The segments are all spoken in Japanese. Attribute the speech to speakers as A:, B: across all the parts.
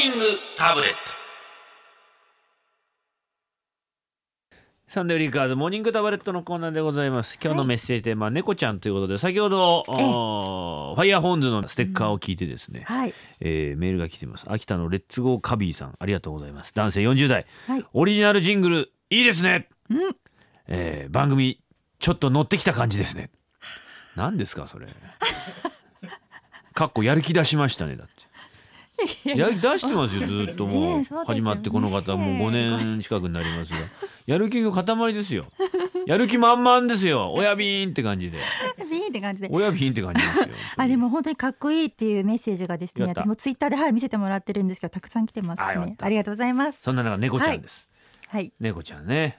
A: ニングタブレット。サンデーフリッカーズモーニングタブレットのコーナーでございます。今日のメッセージテーマは猫ちゃんということで先ほどファイヤーホーンズのステッカーを聞いてですね、
B: はい。
A: えーメールが来ています。秋田のレッツゴーカビーさんありがとうございます。男性40代。
B: はい。
A: オリジナルジングルいいですね、
B: うん。
A: えー番組ちょっと乗ってきた感じですね。何ですかそれ。かっこやる気出しましたねだってや出してますよ ずっとも
B: ね
A: う始まってこの方もう5年近くになりますが。やる気の塊ですよ。やる気満々ですよ。親ビーンって感じで。
B: いいって感じで。
A: 親ビーンって感じですよ。
B: あでも本当にかっこいいっていうメッセージがですね私もツイッターではい見せてもらってるんですけどたくさん来てますね。
A: あ
B: りがとうございます。
A: そんな中猫ちゃんです、
B: はい。
A: 猫ちゃんね。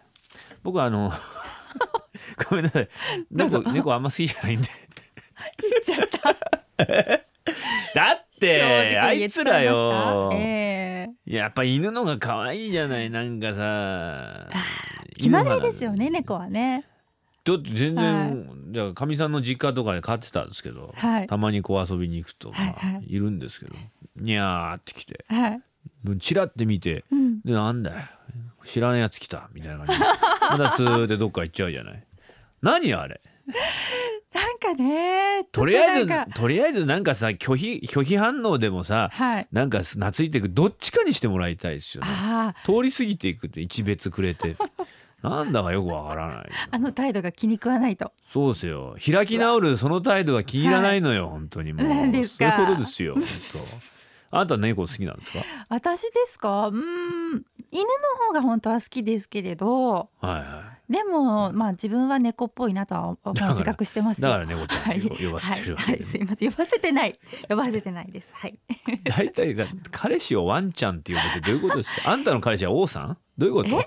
A: 僕はあの ごめんなさい。猫猫あんま好きじゃないんで。
B: 言っちゃった。
A: だって
B: 正
A: あいつらよ、
B: ええ。
A: やっぱ犬のが可愛いじゃない？なんかさ
B: 気まぐれですよね
A: 犬
B: 猫はね。
A: だって全然、じゃあかみさんの実家とかで飼ってたんですけど、
B: はい。
A: たまにこう遊びに行くと、
B: はいはい。
A: まあいるんですけどにゃーって来て
B: はい。
A: チラって見て
B: うん。
A: でなんだよ知らないやつ来たみたいな感じで。まだスーってどっか行っちゃうじゃない？何あれ？
B: かね
A: とりあえず
B: と
A: りあえずなんかさ拒否拒否反応でもさ
B: はい。
A: なんか懐いていくどっちかにしてもらいたいですよね。通り過ぎていくって一別くれて。なんだかよくわからない
B: あの態度が気に食わないと。
A: そうですよ。開き直るその態度が気に入らないのよ、本当に。もう
B: 何ですか。
A: そういうことですよ本当。あなた猫好きなんですか？
B: 私ですか？うーん。犬の方が本当は好きですけれど。
A: はいは
B: でもまあ自分は猫っぽいなとは自覚してます
A: いだから猫ちゃんって呼呼ばせてるわ
B: はい、
A: けで、
B: はい、すいません。呼ばせてない。呼ばせてないです。はい。
A: 大体が彼氏をワンちゃんって呼ぶってどういうことですか？あんたの彼氏は王さん？どういうこと？
B: 王さ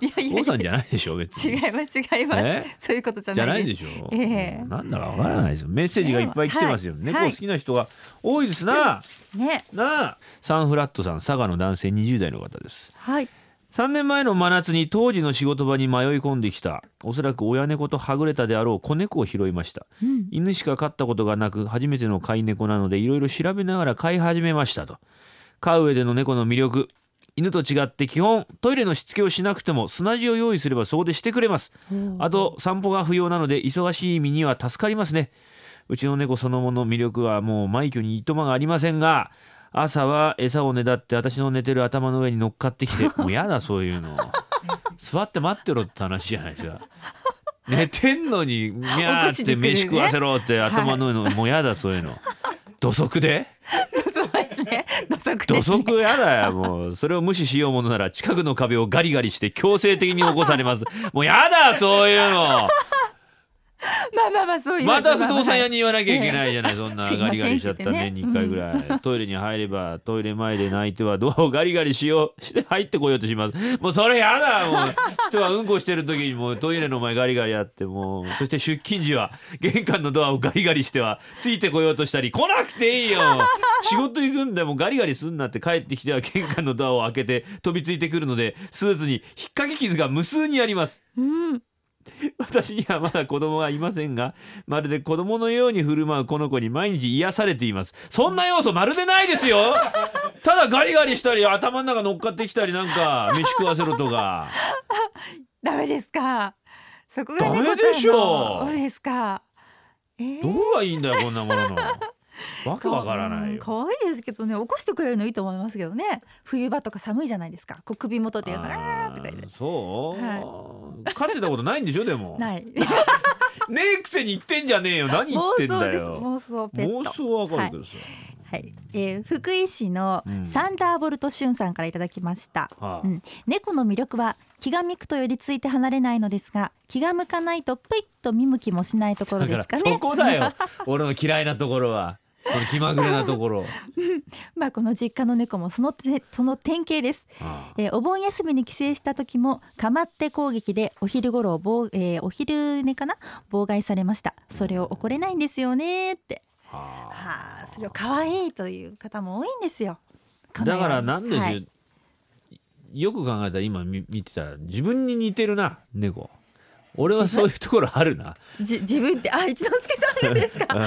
B: ん？いやいや
A: 王さんじゃないでしょ別に。
B: 違います違います。
A: え？
B: そういうことじゃ
A: じゃ
B: な
A: ないいでしょ、
B: ええ。
A: なんだかわからないですよ。メッセージがいっぱい来てますよ、
B: はい。
A: 猫好きな人が多いです。な、
B: ね。
A: なあ。サンフラットさん佐賀の男性20代の方です。
B: はい
A: 3年前の真夏に当時の仕事場に迷い込んできた。おそらく親猫とはぐれたであろう子猫を拾いました。
B: うん。
A: 犬しか飼ったことがなく初めての飼い猫なのでいろいろ調べながら飼い始めましたと。飼う上での猫の魅力。犬と違って基本トイレのしつけをしなくても砂地を用意すればそこでしてくれます。あと散歩が不要なので忙しい身には助かりますね。うちの猫そのもの魅力はもう枚挙にいとまがありませんが朝は餌をねだって私の寝てる頭の上に乗っかってきて もうやだそういうの。座って待ってろって話じゃないですか。寝てんのにミャーって飯食わせろって頭の上の、もうやだそういうの。土足で？
B: 土足
A: 土足やだよもう。それを無視しようものなら近くの壁をガリガリして強制的に起こされます。もうやだそういうの
B: まあまあまあそういう
A: また不動産屋
B: に
A: に言わなきゃいけないじゃない、そんなガリガリしちゃったら年に1回ぐらい、トイレに入ればトイレ前で泣いてはどう？ガリガリしよう。して入ってこようとします。もうそれやだ。もう人はうんこしてる時にもうトイレの前ガリガリやってもう。そして出勤時は玄関のドアをガリガリしてはついてこようとしたり来なくていいよ。仕事行くんだもうガリガリすんなって帰ってきては玄関のドアを開けて飛びついてくるのでスーツに引っ掛け傷が無数にあります。
B: うん
A: 私にはまだ子供がいませんがまるで子供のように振る舞うこの子に毎日癒されています。そんな要素まるでないですよ。ただガリガリしたり頭の中乗っかってきたりなんか飯食わせろとか。
B: ダメですか。そこが猫ちゃんの
A: ダメでしょ。
B: そうですか。えー。
A: どこがいいんだよこんなもののわけわからない
B: 可愛いですけどね起こしてくれるのいいと思いますけどね。冬場とか寒いじゃないですか。こう首元であ
A: あ
B: ーとか言って。
A: ーそう、
B: は
A: 飼ってたことないんでしょでも。
B: ない。
A: ねえくせに言ってんじゃねえよ。何言ってんだ
B: 妄想です。
A: よ
B: 妄想ペット。
A: 妄想はわかるけどさ、
B: はい、えー福井市の
A: うん。
B: サンダーボルトシュンさんからいただきました、
A: はあ。
B: うん、猫の魅力は気が向くと寄りついて離れないのですが気が向かないとぷいっと見向きもしないところですかね。
A: そこだよ。俺の嫌いなところはその気まぐれなところ、
B: まあこの実家の猫もそのてその典型です、
A: はあ。
B: えーお盆休みに帰省した時もかまって攻撃でお昼頃をぼう、えーお昼寝かな？妨害されました。それを怒れないんですよねって。
A: はあ。
B: はあそれを可愛いという方も多いんですよ。
A: だからなんですよ、
B: はい。
A: よく考えたら今見見てたら自分に似てるな猫。俺はそういうところあるな、
B: じ自分ってあ一之輔さんがですか？
A: うん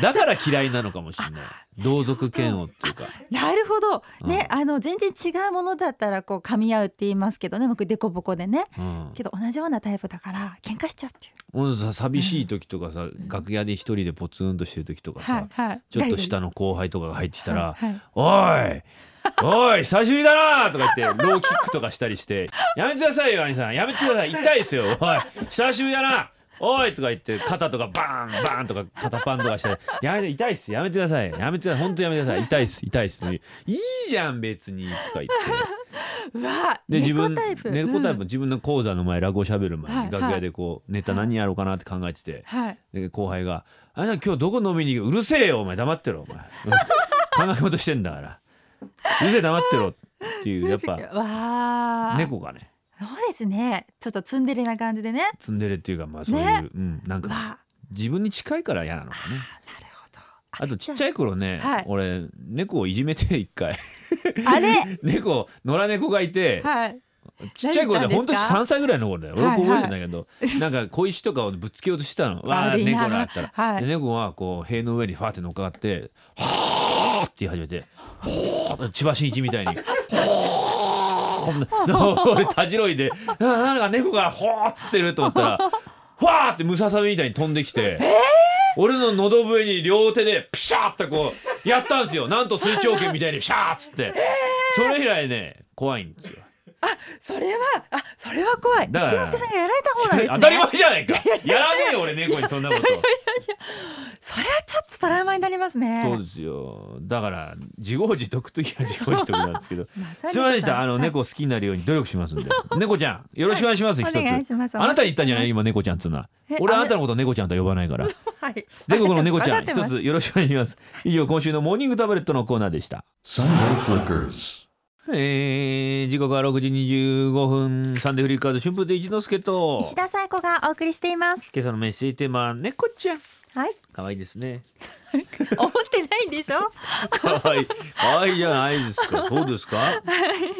A: だから嫌いなのかもしれない。同族嫌悪っていうか。
B: なるほど。
A: うん。
B: ね、あの全然違うものだったらこう噛み合うって言いますけどね。僕デコボコでね。
A: うん。
B: けど同じようなタイプだから喧嘩しちゃうって。いう
A: さ寂しい時とかさ、楽屋で一人でポツンとしてる時とかさ、
B: はいはい。
A: ちょっと下の後輩とかが入ってきたら
B: はいはい「
A: おいおい久しぶりだな!」とか言ってローキックとかしたりして「やめてくださいよ兄さん。やめてください。痛いですよ。おい久しぶりだな!」おい！とか言って肩とかバーンバーンとか肩パンとかして「やめて痛いっす。やめてください。やめてください。本当やめてください。痛いっす。痛いっす」いいじゃん別に」とか言って。で自分
B: 猫タイプ。
A: 猫タイプ、
B: うん。
A: 自分の講座の前落語しゃべる前に
B: はい
A: 楽屋でこうネタ何やろうかなって考えてて、後輩が「あれ今日どこ飲みに行く？うるせえよお前。黙ってろお前。う ん考え事してんだから。うるせえ黙ってろ」って いうやっぱ猫がね
B: そうですね。ちょっとツンデレな感じでね。
A: ツンデレっていうかまあそういう、
B: ね。
A: うん、なんか自分に近いから嫌なのかね。
B: なるほど。
A: あとちっちゃい頃ね、
B: はい。
A: 俺猫をいじめて一回。
B: あれ？
A: 猫野良猫がいて、
B: はい。
A: ちっちゃい頃で本当に
B: 何したんですか
A: ？3歳ぐらいの頃だよ。俺覚えてんだけど、なんか小石とかをぶつけようとしてたの。わあ猫だったら、
B: はい。
A: で猫はこう塀の上にファーって乗っかって「はーって言い始めて「はー千葉真一みたいに「は ー俺たじろいで ななんか猫が「ほーっつってると思ったら ふわーってムササビみたいに飛んできて。俺の喉笛に両手でプシャーってこうやったんですよ。なんと水長剣みたいにプシャーっつって。それ以来ね怖いんですよ。
B: それはあそれは怖い。一之輔さんがやられた方なんですね。
A: 当たり前じゃないか。やらねえよ俺猫にそんなこと
B: それはちょっとトラウマになりますね。
A: そうですよ。だから自業自得といえば自業自得なんですけど。すみませんでした。あの
B: はい
A: 猫好きになるように努力しますんで。猫ちゃんよろしくお願いします一つ。
B: お願いします。
A: あなたに言ったんじゃない？今猫ちゃんっつうのは。
B: え
A: 俺あなたのこと猫ちゃんとは呼ばないから。
B: はい。
A: 全国の猫ちゃん一つよろしくお願いします。以上今週のモーニングタブレットのコーナーでした。
C: Sunday Flickers.
A: えー、時刻は6時25分。サンデーフリッカーズ春風亭一之輔と。
B: 石田紗英子がお送りしています。
A: 今朝のメッセージテーマは猫ちゃん
B: はい。
A: 可愛いですね。
B: 思ってないんでしょ？
A: 可愛い。可愛いじゃないですか。そうですか？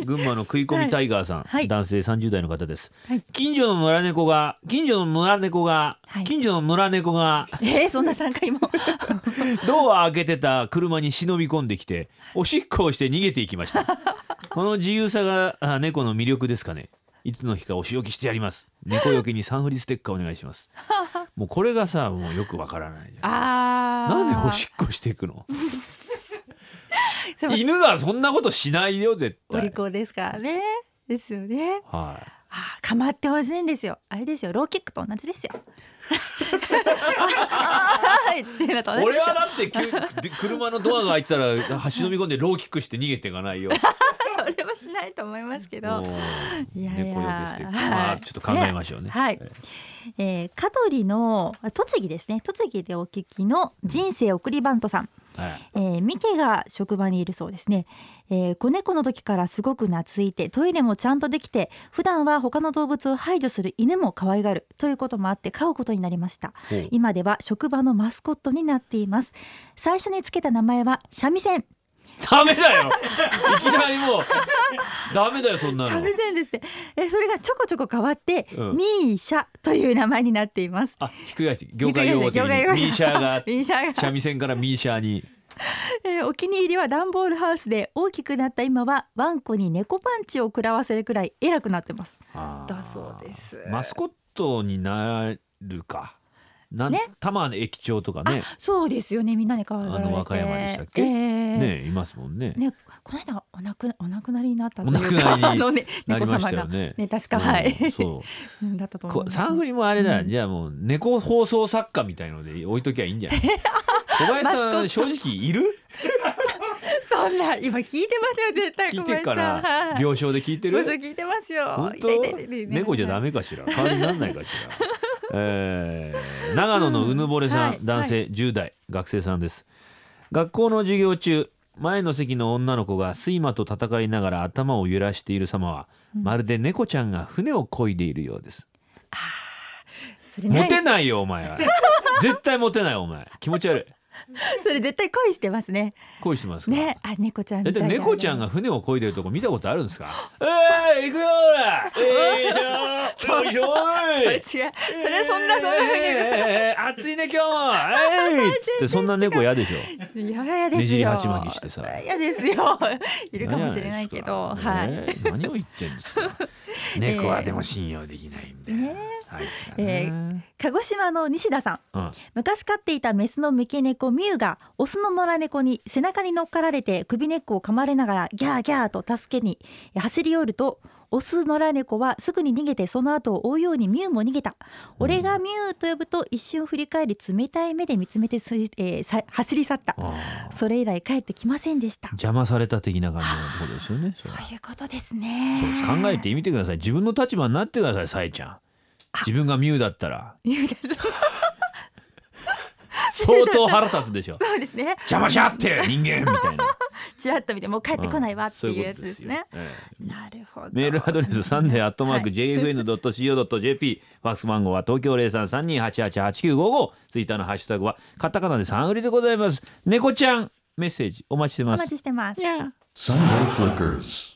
A: 群馬の食い込みタイガーさん、
B: はい。
A: 男性30代の方です、
B: はい。
A: 近所の野良猫が近所の野良猫が、
B: はい。
A: 近所の野良猫が。
B: えー、そんな3回も。
A: ドア開けてた車に忍び込んできておしっこをして逃げていきました。この自由さがあ猫の魅力ですかね。いつの日かお仕置きしてやります。猫よけにサンフリステッカーお願いしますもうこれがさもうよくわからないじゃん。
B: あー。
A: なんでおしっこしていくの？犬はそんなことしないよ絶
B: お利
A: 対
B: 口ですからね。ですよね。
A: はい。
B: あー構ってほしいんですよ。あれですよ。ローキックと同じですよ。
A: 俺はだって車のドアが開いてたら走り込んでローキックして逃げていかないよ。
B: それはしないと思いますけど。いやいや。
A: ちょっと考えましょうね。
B: はい。えー、香取のあ栃木ですね。栃木でお聞きの人生送りバントさん。
A: はい。
B: えー、ミケが職場にいるそうですね、えー子猫の時からすごく懐いてトイレもちゃんとできて普段は他の動物を排除する犬も可愛がるということもあって飼うことになりました。今では職場のマスコットになっています。最初につけた名前は三味線
A: ダメだよ。いきなりもう。ダメだよそんなの。
B: 三。味線ですねえーそれがちょこちょこ変わって、
A: うん。
B: ミーシャという名前になっています。
A: あひっくり返して業界用語的に。ミーシャーが
B: ミーシャーが。
A: 三味線からミーシャーに。
B: えーお気に入りは段ボールハウスで大きくなった今はワンコに猫パンチを食らわせるくらい偉くなってます。
A: あー。
B: だそうです。
A: マスコットになるか。なん、
B: ね。
A: 玉の駅長とかね。
B: そうですよね。みんなに可愛がられて。
A: あの和歌山でしたっけ？
B: ええ
A: ね。いますもんね。
B: ねこの間お亡くお亡くなりになったと
A: お
B: いうか
A: 亡くなりに
B: あのね
A: なりまし
B: 猫様が
A: たよね。
B: ね確か
A: うん
B: はい
A: そう。
B: うんだったと思います。
A: こサンフリもあれだ、
B: うん。
A: じゃあもう猫放送作家みたいので置いときゃいいんじゃない 小林さん正直いる？
B: そんな今聞いてますよ絶対
A: 聞いてっから
B: はい。
A: 病床で聞いてる？
B: ご紹聞いてますよ。
A: 本当？猫じゃダメかしら？代わりになんないかしら、えー長野のうぬぼれさん、
B: うんはい。
A: 男性10代学生さんです学校の授業中前の席の女の子が睡魔と戦いながら頭を揺らしている様は、まるで猫ちゃんが船を漕いでいるようです。
B: それね
A: モテないよお前は。絶対モテないお前。気持ち悪い
B: それ絶対恋してますね。
A: 恋してますか？
B: ね。あ猫ちゃんみたいな。
A: 猫ちゃんが船を漕いでるとこ見たことあるんですか？えー、行くよほらえー、よいしょよい。しょ
B: それ違うそれそんなそんな風に。
A: えー、暑いね今日もえいっつってそんな猫嫌でしょ？
B: いや嫌ですよ。
A: ねじり鉢巻きしてさ。
B: 嫌ですよ。いるかもしれないけど。はい、
A: ね何を言ってんですか？猫はでも信用できないんだよ、
B: ね
A: あいつだ
B: え
A: ね、
B: 鹿児島の西田さん。
A: うん。
B: 昔飼っていたメスの三毛猫ミュウがオスの野良猫に背中に乗っかられて首根っこを噛まれながらギャーギャーと助けに走り寄るとオス野良猫はすぐに逃げてその後を追うようにミュウも逃げた、俺がミュウと呼ぶと一瞬振り返り冷たい目で見つめてす、えーさ走り去った。それ以来帰ってきませんでした。
A: 邪魔された的な感じのところですよねそ
B: ういうことですね。
A: 考えてみてください。自分の立場になってくださいさえちゃん自分がミュウだったら。
B: ミュウです
A: 相当腹立つでしょ。
B: そうですね。
A: 邪魔し合って人間みたいな。
B: ちらっと見てもう帰ってこないわっていうやつですね、
A: そういうことですよ。ええ。
B: なるほど。
A: メールアドレスサンデーアットマーク JFN.CO.JP ファックス番号は東京零三三二八八八九五。五ツイッターのハッシュタグはカタカナで三売りでございます。猫ちゃんメッセージお待ちして
B: お
A: ます。
B: 待ちしてます。
C: Sunday Flickers.